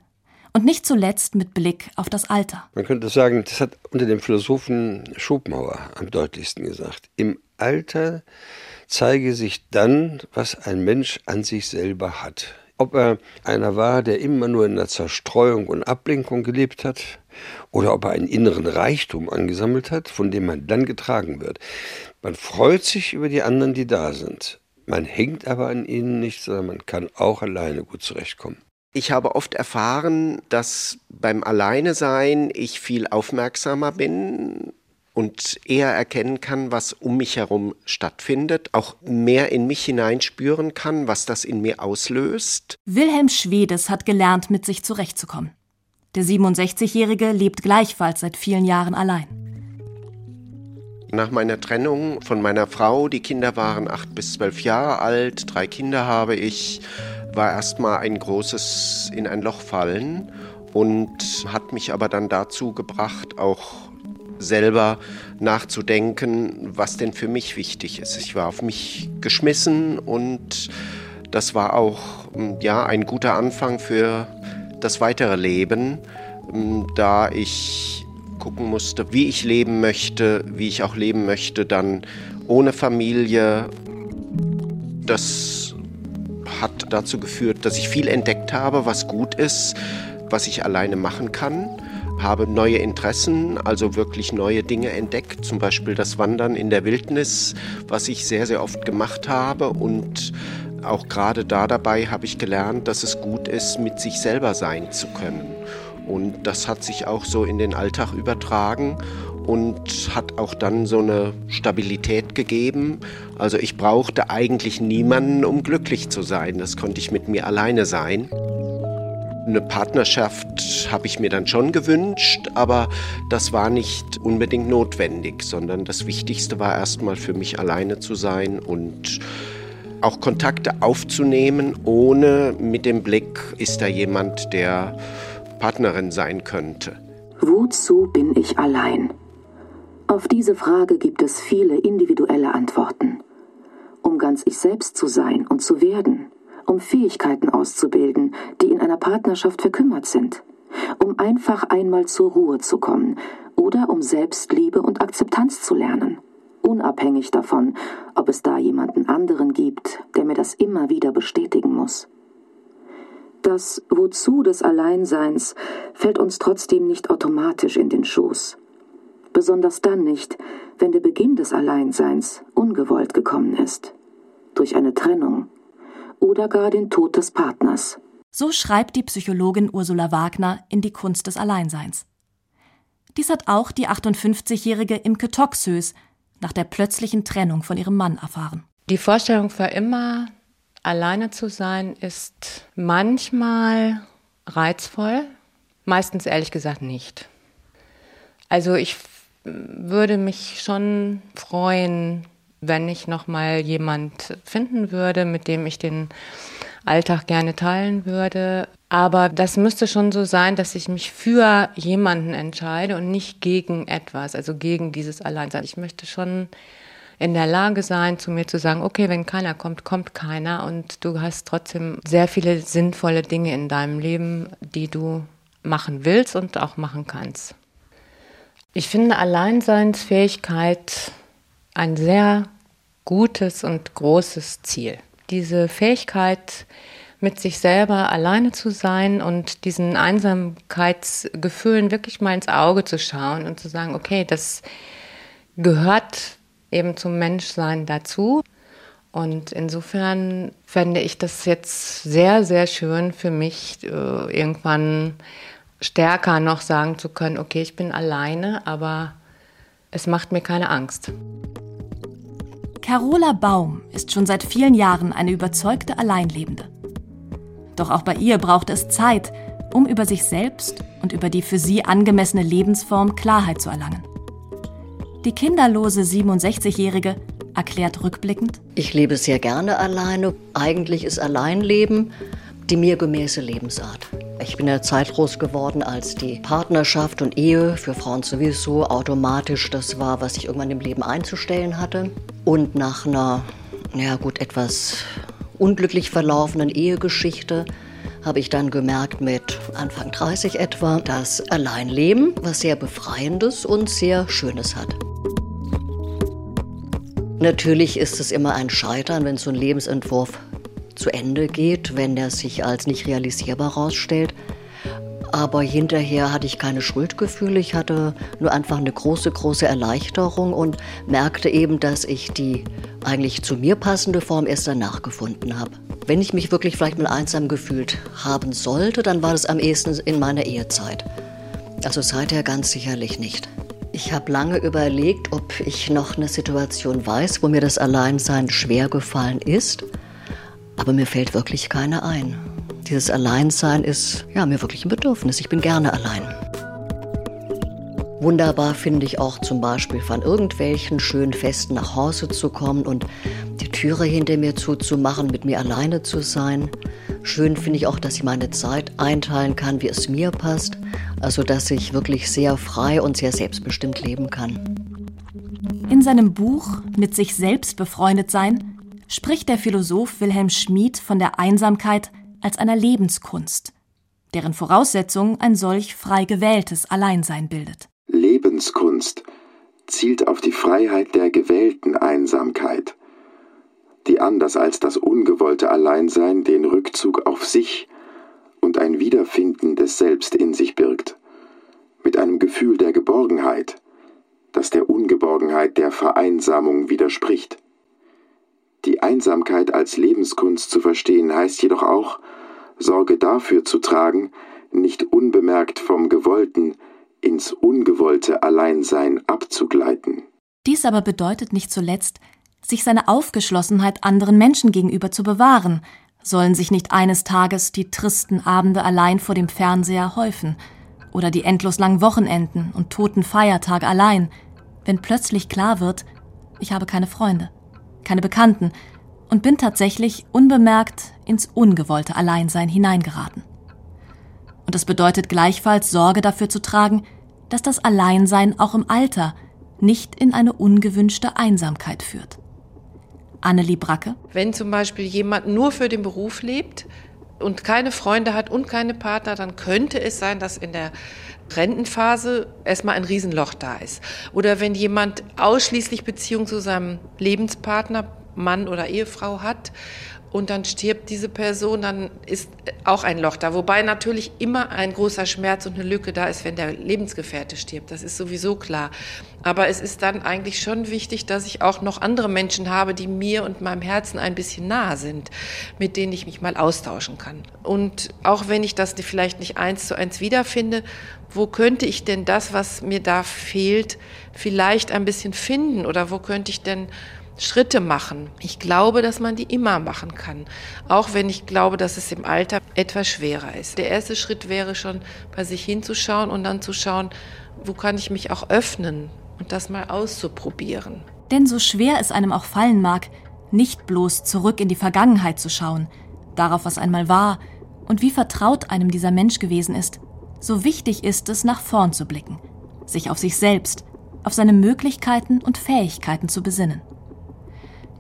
und nicht zuletzt mit Blick auf das Alter. Man könnte sagen, das hat unter dem Philosophen Schopenhauer am deutlichsten gesagt. Im Alter zeige sich dann, was ein Mensch an sich selber hat. Ob er einer war, der immer nur in der Zerstreuung und Ablenkung gelebt hat, oder ob er einen inneren Reichtum angesammelt hat, von dem man dann getragen wird. Man freut sich über die anderen, die da sind. Man hängt aber an ihnen nicht, sondern man kann auch alleine gut zurechtkommen. Ich habe oft erfahren, dass beim Alleine sein ich viel aufmerksamer bin und eher erkennen kann, was um mich herum stattfindet, auch mehr in mich hineinspüren kann, was das in mir auslöst. Wilhelm Schwedes hat gelernt, mit sich zurechtzukommen. Der 67-Jährige lebt gleichfalls seit vielen Jahren allein. Nach meiner Trennung von meiner Frau, die Kinder waren acht bis zwölf Jahre alt, drei Kinder habe ich, war erstmal ein großes in ein Loch fallen und hat mich aber dann dazu gebracht, auch selber nachzudenken, was denn für mich wichtig ist. Ich war auf mich geschmissen und das war auch ja, ein guter Anfang für das weitere Leben, da ich gucken musste, wie ich leben möchte, wie ich auch leben möchte, dann ohne Familie. Das hat dazu geführt, dass ich viel entdeckt habe, was gut ist, was ich alleine machen kann habe neue Interessen, also wirklich neue Dinge entdeckt, zum Beispiel das Wandern in der Wildnis, was ich sehr, sehr oft gemacht habe und auch gerade da dabei habe ich gelernt, dass es gut ist, mit sich selber sein zu können. Und das hat sich auch so in den Alltag übertragen und hat auch dann so eine Stabilität gegeben. Also ich brauchte eigentlich niemanden, um glücklich zu sein. Das konnte ich mit mir alleine sein. Eine Partnerschaft habe ich mir dann schon gewünscht, aber das war nicht unbedingt notwendig, sondern das Wichtigste war erstmal für mich alleine zu sein und auch Kontakte aufzunehmen, ohne mit dem Blick, ist da jemand, der Partnerin sein könnte. Wozu bin ich allein? Auf diese Frage gibt es viele individuelle Antworten. Um ganz ich selbst zu sein und zu werden, um Fähigkeiten auszubilden, die in einer Partnerschaft verkümmert sind, um einfach einmal zur Ruhe zu kommen oder um Selbstliebe und Akzeptanz zu lernen, unabhängig davon, ob es da jemanden anderen gibt, der mir das immer wieder bestätigen muss. Das Wozu des Alleinseins fällt uns trotzdem nicht automatisch in den Schoß. Besonders dann nicht, wenn der Beginn des Alleinseins ungewollt gekommen ist. Durch eine Trennung oder gar den Tod des Partners. So schreibt die Psychologin Ursula Wagner in Die Kunst des Alleinseins. Dies hat auch die 58-jährige Imke Toxhös nach der plötzlichen Trennung von ihrem Mann erfahren. Die Vorstellung für immer alleine zu sein ist manchmal reizvoll, meistens ehrlich gesagt nicht. Also ich würde mich schon freuen, wenn ich noch mal jemand finden würde, mit dem ich den Alltag gerne teilen würde. Aber das müsste schon so sein, dass ich mich für jemanden entscheide und nicht gegen etwas, also gegen dieses Alleinsein. Ich möchte schon in der Lage sein, zu mir zu sagen, okay, wenn keiner kommt, kommt keiner und du hast trotzdem sehr viele sinnvolle Dinge in deinem Leben, die du machen willst und auch machen kannst. Ich finde Alleinseinsfähigkeit ein sehr gutes und großes Ziel. Diese Fähigkeit, mit sich selber alleine zu sein und diesen Einsamkeitsgefühlen wirklich mal ins Auge zu schauen und zu sagen, okay, das gehört eben zum Menschsein dazu. Und insofern fände ich das jetzt sehr, sehr schön für mich, äh, irgendwann stärker noch sagen zu können, okay, ich bin alleine, aber es macht mir keine Angst. Carola Baum ist schon seit vielen Jahren eine überzeugte Alleinlebende. Doch auch bei ihr braucht es Zeit, um über sich selbst und über die für sie angemessene Lebensform Klarheit zu erlangen. Die kinderlose 67-Jährige erklärt rückblickend: Ich lebe sehr gerne alleine. Eigentlich ist Alleinleben die mir gemäße Lebensart. Ich bin ja zeitlos geworden, als die Partnerschaft und Ehe für Frauen sowieso automatisch das war, was ich irgendwann im Leben einzustellen hatte. Und nach einer, ja gut, etwas unglücklich verlaufenden Ehegeschichte habe ich dann gemerkt mit Anfang 30 etwa, dass Alleinleben was sehr Befreiendes und sehr Schönes hat. Natürlich ist es immer ein Scheitern, wenn so ein Lebensentwurf zu Ende geht, wenn er sich als nicht realisierbar herausstellt. Aber hinterher hatte ich keine Schuldgefühle, ich hatte nur einfach eine große, große Erleichterung und merkte eben, dass ich die eigentlich zu mir passende Form erst danach gefunden habe. Wenn ich mich wirklich vielleicht mal einsam gefühlt haben sollte, dann war das am ehesten in meiner Ehezeit. Also seither ganz sicherlich nicht. Ich habe lange überlegt, ob ich noch eine Situation weiß, wo mir das Alleinsein schwer gefallen ist. Aber mir fällt wirklich keine ein. Dieses Alleinsein ist ja mir wirklich ein Bedürfnis. Ich bin gerne allein. Wunderbar finde ich auch zum Beispiel von irgendwelchen schönen Festen nach Hause zu kommen und die Türe hinter mir zuzumachen, mit mir alleine zu sein. Schön finde ich auch, dass ich meine Zeit einteilen kann, wie es mir passt. Also, dass ich wirklich sehr frei und sehr selbstbestimmt leben kann. In seinem Buch Mit sich selbst befreundet sein spricht der Philosoph Wilhelm Schmid von der Einsamkeit als einer Lebenskunst, deren Voraussetzung ein solch frei gewähltes Alleinsein bildet. Lebenskunst zielt auf die Freiheit der gewählten Einsamkeit, die anders als das ungewollte Alleinsein den Rückzug auf sich und ein Wiederfinden des Selbst in sich birgt, mit einem Gefühl der Geborgenheit, das der Ungeborgenheit der Vereinsamung widerspricht. Die Einsamkeit als Lebenskunst zu verstehen heißt jedoch auch, Sorge dafür zu tragen, nicht unbemerkt vom Gewollten ins ungewollte Alleinsein abzugleiten. Dies aber bedeutet nicht zuletzt, sich seine Aufgeschlossenheit anderen Menschen gegenüber zu bewahren, sollen sich nicht eines Tages die tristen Abende allein vor dem Fernseher häufen oder die endlos langen Wochenenden und toten Feiertage allein, wenn plötzlich klar wird, ich habe keine Freunde keine Bekannten und bin tatsächlich unbemerkt ins ungewollte Alleinsein hineingeraten. Und es bedeutet gleichfalls Sorge dafür zu tragen, dass das Alleinsein auch im Alter nicht in eine ungewünschte Einsamkeit führt. Annelie Bracke. Wenn zum Beispiel jemand nur für den Beruf lebt und keine Freunde hat und keine Partner, dann könnte es sein, dass in der Rentenphase erstmal ein Riesenloch da ist. Oder wenn jemand ausschließlich Beziehung zu seinem Lebenspartner, Mann oder Ehefrau hat und dann stirbt diese Person, dann ist auch ein Loch da. Wobei natürlich immer ein großer Schmerz und eine Lücke da ist, wenn der Lebensgefährte stirbt. Das ist sowieso klar. Aber es ist dann eigentlich schon wichtig, dass ich auch noch andere Menschen habe, die mir und meinem Herzen ein bisschen nahe sind, mit denen ich mich mal austauschen kann. Und auch wenn ich das vielleicht nicht eins zu eins wiederfinde, wo könnte ich denn das, was mir da fehlt, vielleicht ein bisschen finden? Oder wo könnte ich denn Schritte machen. Ich glaube, dass man die immer machen kann, auch wenn ich glaube, dass es im Alter etwas schwerer ist. Der erste Schritt wäre schon, bei sich hinzuschauen und dann zu schauen, wo kann ich mich auch öffnen und das mal auszuprobieren. Denn so schwer es einem auch fallen mag, nicht bloß zurück in die Vergangenheit zu schauen, darauf, was einmal war und wie vertraut einem dieser Mensch gewesen ist, so wichtig ist es, nach vorn zu blicken, sich auf sich selbst, auf seine Möglichkeiten und Fähigkeiten zu besinnen.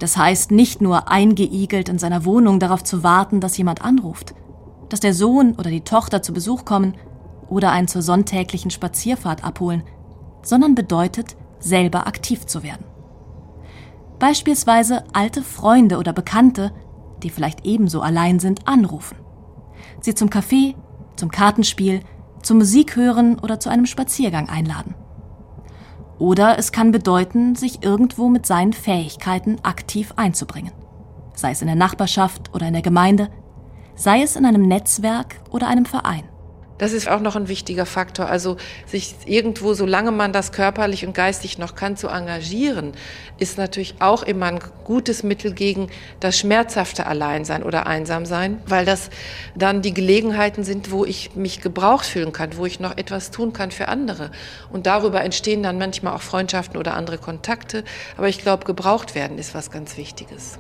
Das heißt, nicht nur eingeigelt in seiner Wohnung darauf zu warten, dass jemand anruft, dass der Sohn oder die Tochter zu Besuch kommen oder einen zur sonntäglichen Spazierfahrt abholen, sondern bedeutet, selber aktiv zu werden. Beispielsweise alte Freunde oder Bekannte, die vielleicht ebenso allein sind, anrufen. Sie zum Kaffee, zum Kartenspiel, zum Musik hören oder zu einem Spaziergang einladen. Oder es kann bedeuten, sich irgendwo mit seinen Fähigkeiten aktiv einzubringen. Sei es in der Nachbarschaft oder in der Gemeinde, sei es in einem Netzwerk oder einem Verein. Das ist auch noch ein wichtiger Faktor. Also sich irgendwo, solange man das körperlich und geistig noch kann, zu engagieren, ist natürlich auch immer ein gutes Mittel gegen das schmerzhafte Alleinsein oder Einsamsein, weil das dann die Gelegenheiten sind, wo ich mich gebraucht fühlen kann, wo ich noch etwas tun kann für andere. Und darüber entstehen dann manchmal auch Freundschaften oder andere Kontakte. Aber ich glaube, gebraucht werden ist was ganz Wichtiges.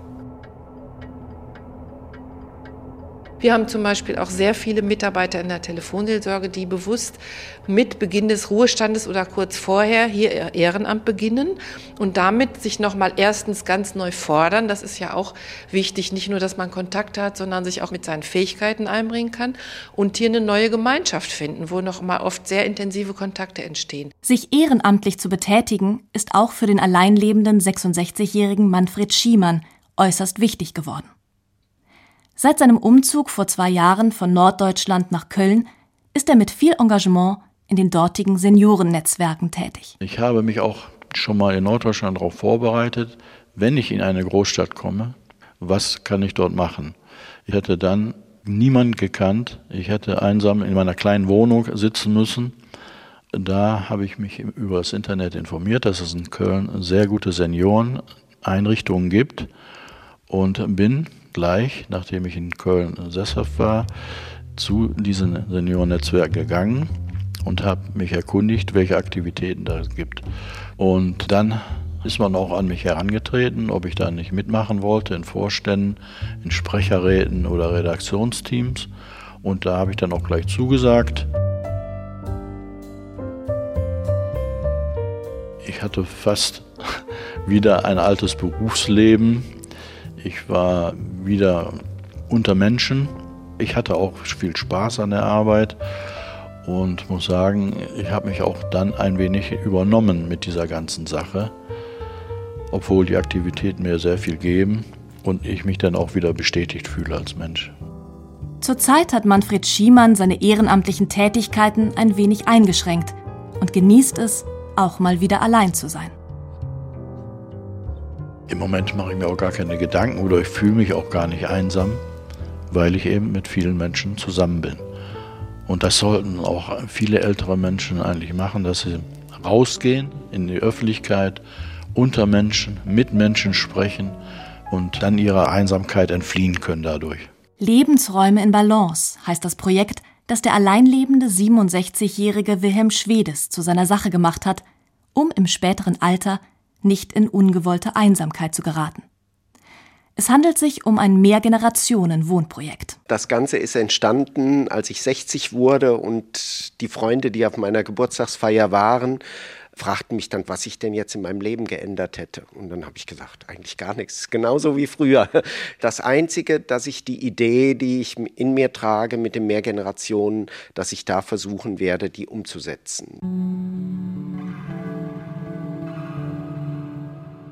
Wir haben zum Beispiel auch sehr viele Mitarbeiter in der Telefonseelsorge, die bewusst mit Beginn des Ruhestandes oder kurz vorher hier ihr Ehrenamt beginnen und damit sich nochmal erstens ganz neu fordern. Das ist ja auch wichtig, nicht nur, dass man Kontakte hat, sondern sich auch mit seinen Fähigkeiten einbringen kann und hier eine neue Gemeinschaft finden, wo nochmal oft sehr intensive Kontakte entstehen. Sich ehrenamtlich zu betätigen, ist auch für den alleinlebenden 66-jährigen Manfred Schiemann äußerst wichtig geworden. Seit seinem Umzug vor zwei Jahren von Norddeutschland nach Köln ist er mit viel Engagement in den dortigen Seniorennetzwerken tätig. Ich habe mich auch schon mal in Norddeutschland darauf vorbereitet, wenn ich in eine Großstadt komme, was kann ich dort machen? Ich hätte dann niemand gekannt. Ich hätte einsam in meiner kleinen Wohnung sitzen müssen. Da habe ich mich über das Internet informiert, dass es in Köln sehr gute Senioreneinrichtungen gibt und bin gleich, nachdem ich in Köln sesshaft war, zu diesem Seniorennetzwerk gegangen und habe mich erkundigt, welche Aktivitäten da gibt. Und dann ist man auch an mich herangetreten, ob ich da nicht mitmachen wollte in Vorständen, in Sprecherräten oder Redaktionsteams. Und da habe ich dann auch gleich zugesagt. Ich hatte fast wieder ein altes Berufsleben ich war wieder unter Menschen. Ich hatte auch viel Spaß an der Arbeit und muss sagen, ich habe mich auch dann ein wenig übernommen mit dieser ganzen Sache, obwohl die Aktivitäten mir sehr viel geben und ich mich dann auch wieder bestätigt fühle als Mensch. Zurzeit hat Manfred Schiemann seine ehrenamtlichen Tätigkeiten ein wenig eingeschränkt und genießt es, auch mal wieder allein zu sein. Im Moment mache ich mir auch gar keine Gedanken oder ich fühle mich auch gar nicht einsam, weil ich eben mit vielen Menschen zusammen bin. Und das sollten auch viele ältere Menschen eigentlich machen, dass sie rausgehen in die Öffentlichkeit, unter Menschen, mit Menschen sprechen und dann ihrer Einsamkeit entfliehen können dadurch. Lebensräume in Balance heißt das Projekt, das der alleinlebende 67-jährige Wilhelm Schwedes zu seiner Sache gemacht hat, um im späteren Alter nicht in ungewollte Einsamkeit zu geraten. Es handelt sich um ein Mehrgenerationen-Wohnprojekt. Das Ganze ist entstanden, als ich 60 wurde und die Freunde, die auf meiner Geburtstagsfeier waren, fragten mich dann, was ich denn jetzt in meinem Leben geändert hätte. Und dann habe ich gesagt, eigentlich gar nichts, genauso wie früher. Das Einzige, dass ich die Idee, die ich in mir trage mit den Mehrgenerationen, dass ich da versuchen werde, die umzusetzen.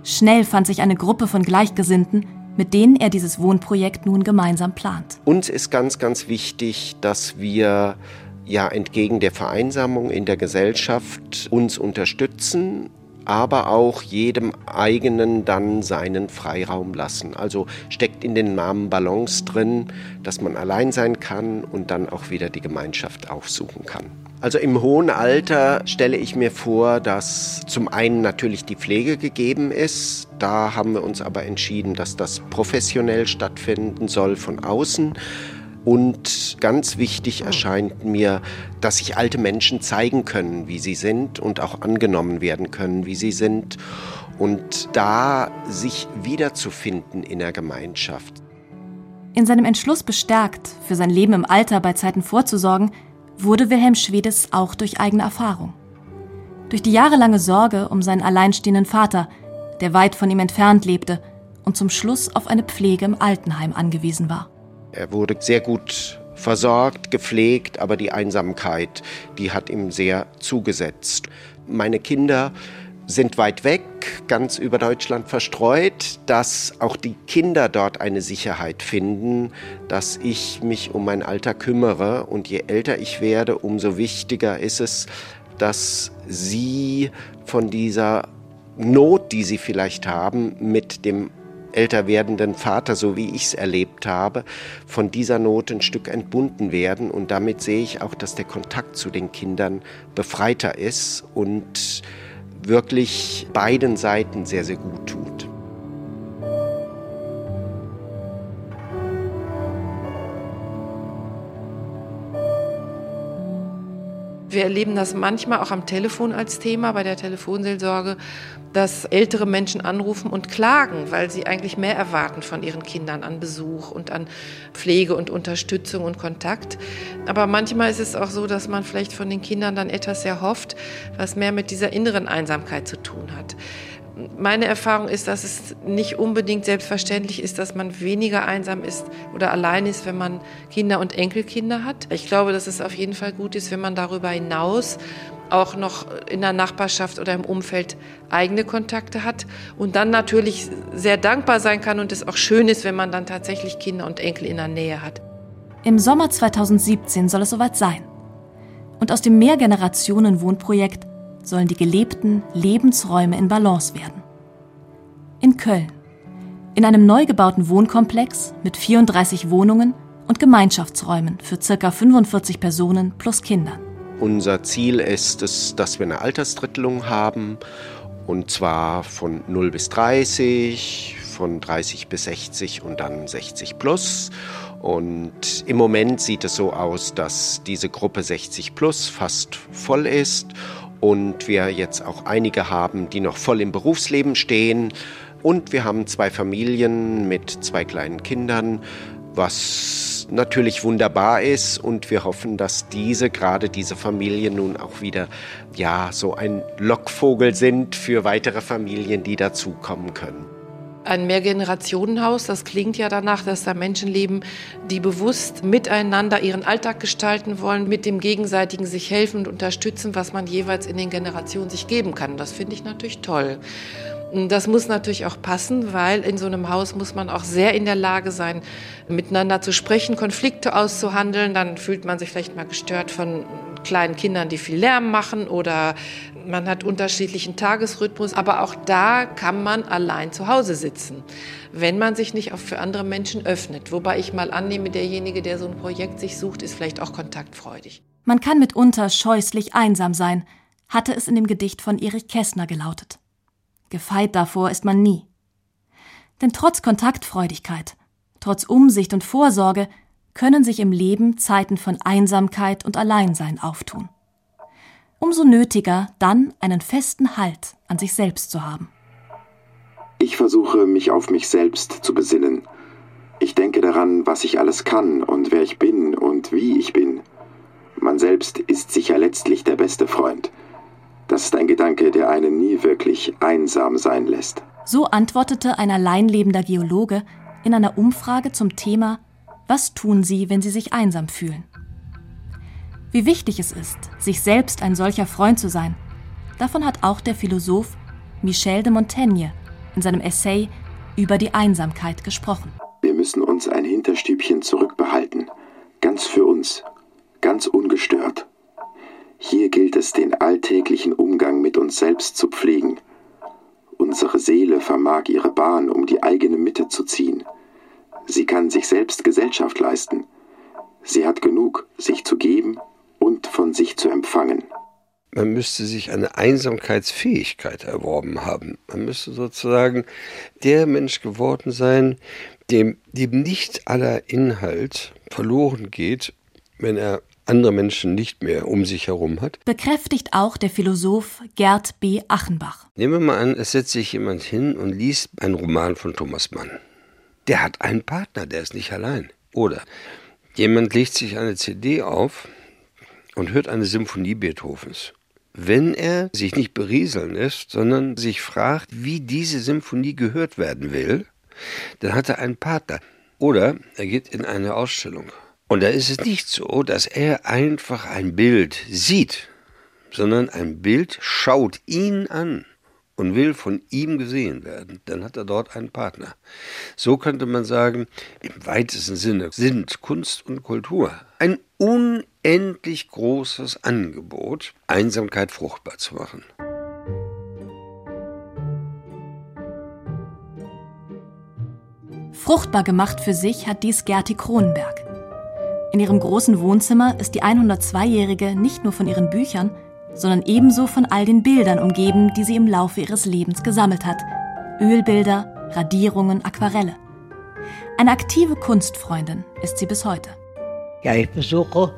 Schnell fand sich eine Gruppe von Gleichgesinnten, mit denen er dieses Wohnprojekt nun gemeinsam plant. Uns ist ganz, ganz wichtig, dass wir ja entgegen der Vereinsamung in der Gesellschaft uns unterstützen aber auch jedem eigenen dann seinen Freiraum lassen. Also steckt in den Namen Balance drin, dass man allein sein kann und dann auch wieder die Gemeinschaft aufsuchen kann. Also im hohen Alter stelle ich mir vor, dass zum einen natürlich die Pflege gegeben ist. Da haben wir uns aber entschieden, dass das professionell stattfinden soll von außen. Und ganz wichtig erscheint mir, dass sich alte Menschen zeigen können, wie sie sind und auch angenommen werden können, wie sie sind. Und da sich wiederzufinden in der Gemeinschaft. In seinem Entschluss bestärkt, für sein Leben im Alter bei Zeiten vorzusorgen, wurde Wilhelm Schwedes auch durch eigene Erfahrung. Durch die jahrelange Sorge um seinen alleinstehenden Vater, der weit von ihm entfernt lebte und zum Schluss auf eine Pflege im Altenheim angewiesen war. Er wurde sehr gut versorgt, gepflegt, aber die Einsamkeit, die hat ihm sehr zugesetzt. Meine Kinder sind weit weg, ganz über Deutschland verstreut, dass auch die Kinder dort eine Sicherheit finden, dass ich mich um mein Alter kümmere. Und je älter ich werde, umso wichtiger ist es, dass sie von dieser Not, die sie vielleicht haben, mit dem älter werdenden Vater, so wie ich es erlebt habe, von dieser Not ein Stück entbunden werden. Und damit sehe ich auch, dass der Kontakt zu den Kindern befreiter ist und wirklich beiden Seiten sehr, sehr gut tut. Wir erleben das manchmal auch am Telefon als Thema bei der Telefonseelsorge, dass ältere Menschen anrufen und klagen, weil sie eigentlich mehr erwarten von ihren Kindern an Besuch und an Pflege und Unterstützung und Kontakt. Aber manchmal ist es auch so, dass man vielleicht von den Kindern dann etwas erhofft, was mehr mit dieser inneren Einsamkeit zu tun hat meine Erfahrung ist, dass es nicht unbedingt selbstverständlich ist, dass man weniger einsam ist oder allein ist, wenn man Kinder und Enkelkinder hat. Ich glaube, dass es auf jeden Fall gut ist, wenn man darüber hinaus auch noch in der Nachbarschaft oder im Umfeld eigene Kontakte hat und dann natürlich sehr dankbar sein kann und es auch schön ist, wenn man dann tatsächlich Kinder und Enkel in der Nähe hat. Im Sommer 2017 soll es soweit sein. Und aus dem Mehrgenerationen-Wohnprojekt sollen die gelebten Lebensräume in Balance werden. In Köln, in einem neu gebauten Wohnkomplex mit 34 Wohnungen und Gemeinschaftsräumen für ca. 45 Personen plus Kindern. Unser Ziel ist es, dass wir eine Altersdrittelung haben und zwar von 0 bis 30, von 30 bis 60 und dann 60 plus. Und im Moment sieht es so aus, dass diese Gruppe 60 plus fast voll ist und wir jetzt auch einige haben, die noch voll im Berufsleben stehen. Und wir haben zwei Familien mit zwei kleinen Kindern, was natürlich wunderbar ist und wir hoffen, dass diese, gerade diese Familien nun auch wieder, ja, so ein Lockvogel sind für weitere Familien, die dazukommen können. Ein Mehrgenerationenhaus, das klingt ja danach, dass da Menschen leben, die bewusst miteinander ihren Alltag gestalten wollen, mit dem gegenseitigen sich helfen und unterstützen, was man jeweils in den Generationen sich geben kann. Das finde ich natürlich toll. Das muss natürlich auch passen, weil in so einem Haus muss man auch sehr in der Lage sein, miteinander zu sprechen, Konflikte auszuhandeln. Dann fühlt man sich vielleicht mal gestört von kleinen Kindern, die viel Lärm machen oder man hat unterschiedlichen Tagesrhythmus. Aber auch da kann man allein zu Hause sitzen, wenn man sich nicht auch für andere Menschen öffnet. Wobei ich mal annehme, derjenige, der so ein Projekt sich sucht, ist vielleicht auch kontaktfreudig. Man kann mitunter scheußlich einsam sein, hatte es in dem Gedicht von Erich Kästner gelautet. Gefeit davor ist man nie. Denn trotz Kontaktfreudigkeit, trotz Umsicht und Vorsorge können sich im Leben Zeiten von Einsamkeit und Alleinsein auftun. Umso nötiger, dann einen festen Halt an sich selbst zu haben. Ich versuche, mich auf mich selbst zu besinnen. Ich denke daran, was ich alles kann und wer ich bin und wie ich bin. Man selbst ist sicher letztlich der beste Freund. Das ist ein Gedanke, der einen nie wirklich einsam sein lässt. So antwortete ein alleinlebender Geologe in einer Umfrage zum Thema Was tun Sie, wenn Sie sich einsam fühlen? Wie wichtig es ist, sich selbst ein solcher Freund zu sein, davon hat auch der Philosoph Michel de Montaigne in seinem Essay über die Einsamkeit gesprochen. Wir müssen uns ein Hinterstübchen zurückbehalten, ganz für uns, ganz ungestört. Hier gilt es, den alltäglichen Umgang mit uns selbst zu pflegen. Unsere Seele vermag ihre Bahn um die eigene Mitte zu ziehen. Sie kann sich selbst Gesellschaft leisten. Sie hat genug, sich zu geben und von sich zu empfangen. Man müsste sich eine Einsamkeitsfähigkeit erworben haben. Man müsste sozusagen der Mensch geworden sein, dem, dem nicht aller Inhalt verloren geht, wenn er andere Menschen nicht mehr um sich herum hat. Bekräftigt auch der Philosoph Gerd B. Achenbach. Nehmen wir mal an, es setzt sich jemand hin und liest einen Roman von Thomas Mann. Der hat einen Partner, der ist nicht allein. Oder jemand legt sich eine CD auf und hört eine Symphonie Beethovens. Wenn er sich nicht berieseln lässt, sondern sich fragt, wie diese Symphonie gehört werden will, dann hat er einen Partner. Oder er geht in eine Ausstellung. Und da ist es nicht so, dass er einfach ein Bild sieht, sondern ein Bild schaut ihn an und will von ihm gesehen werden, dann hat er dort einen Partner. So könnte man sagen, im weitesten Sinne sind Kunst und Kultur ein unendlich großes Angebot, Einsamkeit fruchtbar zu machen. Fruchtbar gemacht für sich hat dies Gerti Kronenberg. In ihrem großen Wohnzimmer ist die 102-Jährige nicht nur von ihren Büchern, sondern ebenso von all den Bildern umgeben, die sie im Laufe ihres Lebens gesammelt hat. Ölbilder, Radierungen, Aquarelle. Eine aktive Kunstfreundin ist sie bis heute. Ja, ich besuche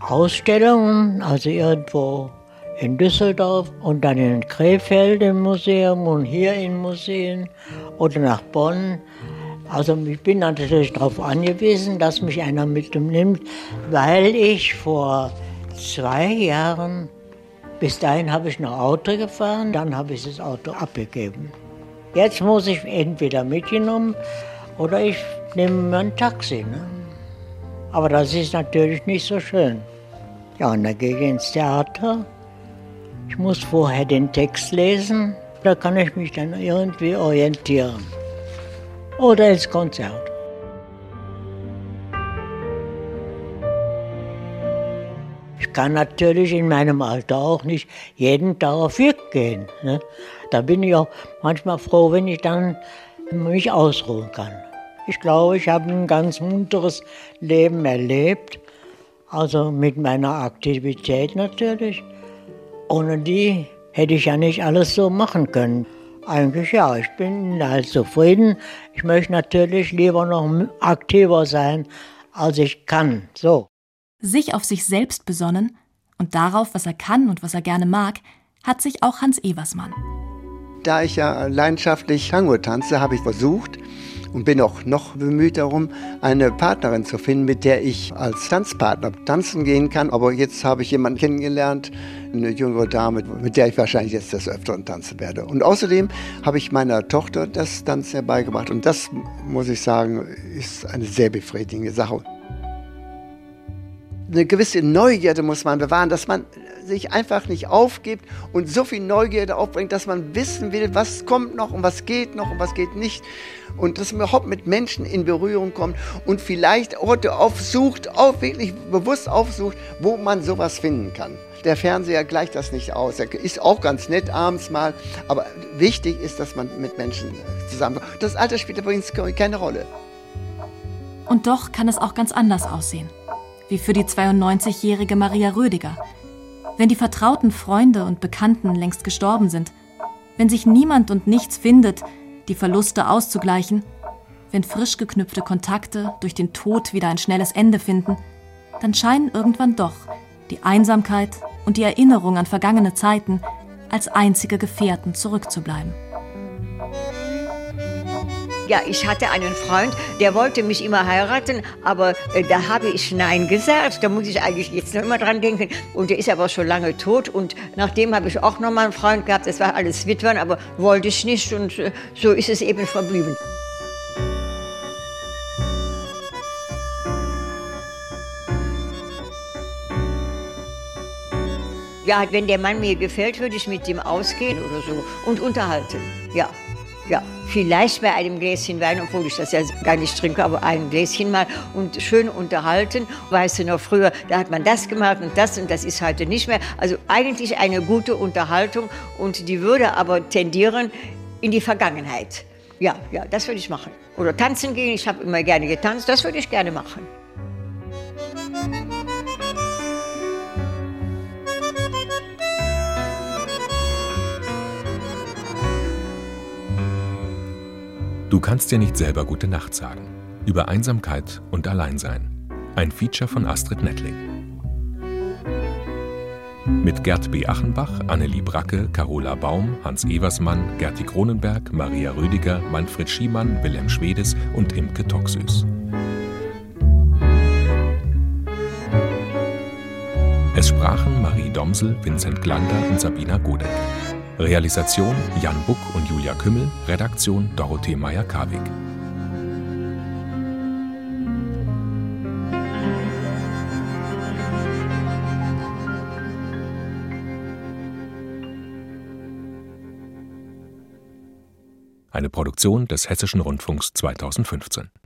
Ausstellungen, also irgendwo in Düsseldorf und dann in Krefeld im Museum und hier in Museen oder nach Bonn. Also ich bin natürlich darauf angewiesen, dass mich einer mitnimmt, weil ich vor zwei Jahren, bis dahin habe ich noch Auto gefahren, dann habe ich das Auto abgegeben. Jetzt muss ich entweder mitgenommen oder ich nehme mir ein Taxi. Ne? Aber das ist natürlich nicht so schön. Ja, und dann gehe ich ins Theater. Ich muss vorher den Text lesen, da kann ich mich dann irgendwie orientieren oder ins Konzert. Ich kann natürlich in meinem Alter auch nicht jeden Tag auf Wirk gehen. Ne? Da bin ich auch manchmal froh, wenn ich dann mich ausruhen kann. Ich glaube, ich habe ein ganz munteres Leben erlebt, also mit meiner Aktivität natürlich. Ohne die hätte ich ja nicht alles so machen können. Eigentlich ja, ich bin halt zufrieden. Ich möchte natürlich lieber noch aktiver sein, als ich kann. So. Sich auf sich selbst besonnen und darauf, was er kann und was er gerne mag, hat sich auch Hans Eversmann. Da ich ja leidenschaftlich Tango tanze, habe ich versucht, und bin auch noch bemüht darum, eine Partnerin zu finden, mit der ich als Tanzpartner tanzen gehen kann. Aber jetzt habe ich jemanden kennengelernt, eine jüngere Dame, mit der ich wahrscheinlich jetzt des Öfteren tanzen werde. Und außerdem habe ich meiner Tochter das Tanzen herbeigebracht. Und das, muss ich sagen, ist eine sehr befriedigende Sache. Eine gewisse Neugierde muss man bewahren, dass man sich einfach nicht aufgibt und so viel Neugierde aufbringt, dass man wissen will, was kommt noch und was geht noch und was geht nicht. Und dass man überhaupt mit Menschen in Berührung kommt und vielleicht Orte aufsucht, auch wirklich bewusst aufsucht, wo man sowas finden kann. Der Fernseher gleicht das nicht aus. Er ist auch ganz nett abends mal, aber wichtig ist, dass man mit Menschen zusammenkommt. Das Alter spielt übrigens keine Rolle. Und doch kann es auch ganz anders aussehen. Wie für die 92-jährige Maria Rödiger, wenn die vertrauten Freunde und Bekannten längst gestorben sind, wenn sich niemand und nichts findet, die Verluste auszugleichen, wenn frisch geknüpfte Kontakte durch den Tod wieder ein schnelles Ende finden, dann scheinen irgendwann doch die Einsamkeit und die Erinnerung an vergangene Zeiten als einzige Gefährten zurückzubleiben. Ja, ich hatte einen Freund, der wollte mich immer heiraten, aber äh, da habe ich Nein gesagt. Da muss ich eigentlich jetzt noch immer dran denken. Und der ist aber schon lange tot. Und nachdem habe ich auch noch mal einen Freund gehabt. Das war alles Witwern, aber wollte ich nicht. Und äh, so ist es eben verblieben. Ja, wenn der Mann mir gefällt, würde ich mit ihm ausgehen oder so und unterhalten. Ja, ja. Vielleicht bei einem Gläschen Wein, obwohl ich das ja gar nicht trinke, aber ein Gläschen mal und schön unterhalten. Weißt du noch, früher, da hat man das gemacht und das und das ist heute nicht mehr. Also eigentlich eine gute Unterhaltung und die würde aber tendieren in die Vergangenheit. Ja, ja, das würde ich machen. Oder tanzen gehen, ich habe immer gerne getanzt, das würde ich gerne machen. Du kannst dir nicht selber gute Nacht sagen. Über Einsamkeit und Alleinsein. Ein Feature von Astrid Nettling. Mit Gerd B. Achenbach, Annelie Bracke, Carola Baum, Hans Eversmann, Gerti Kronenberg, Maria Rüdiger, Manfred Schiemann, Wilhelm Schwedes und Imke Toxüß. Es sprachen Marie Domsel, Vincent Glander und Sabina Godek. Realisation Jan Buck und Julia Kümmel, Redaktion Dorothee Meyer-Karwig. Eine Produktion des Hessischen Rundfunks 2015.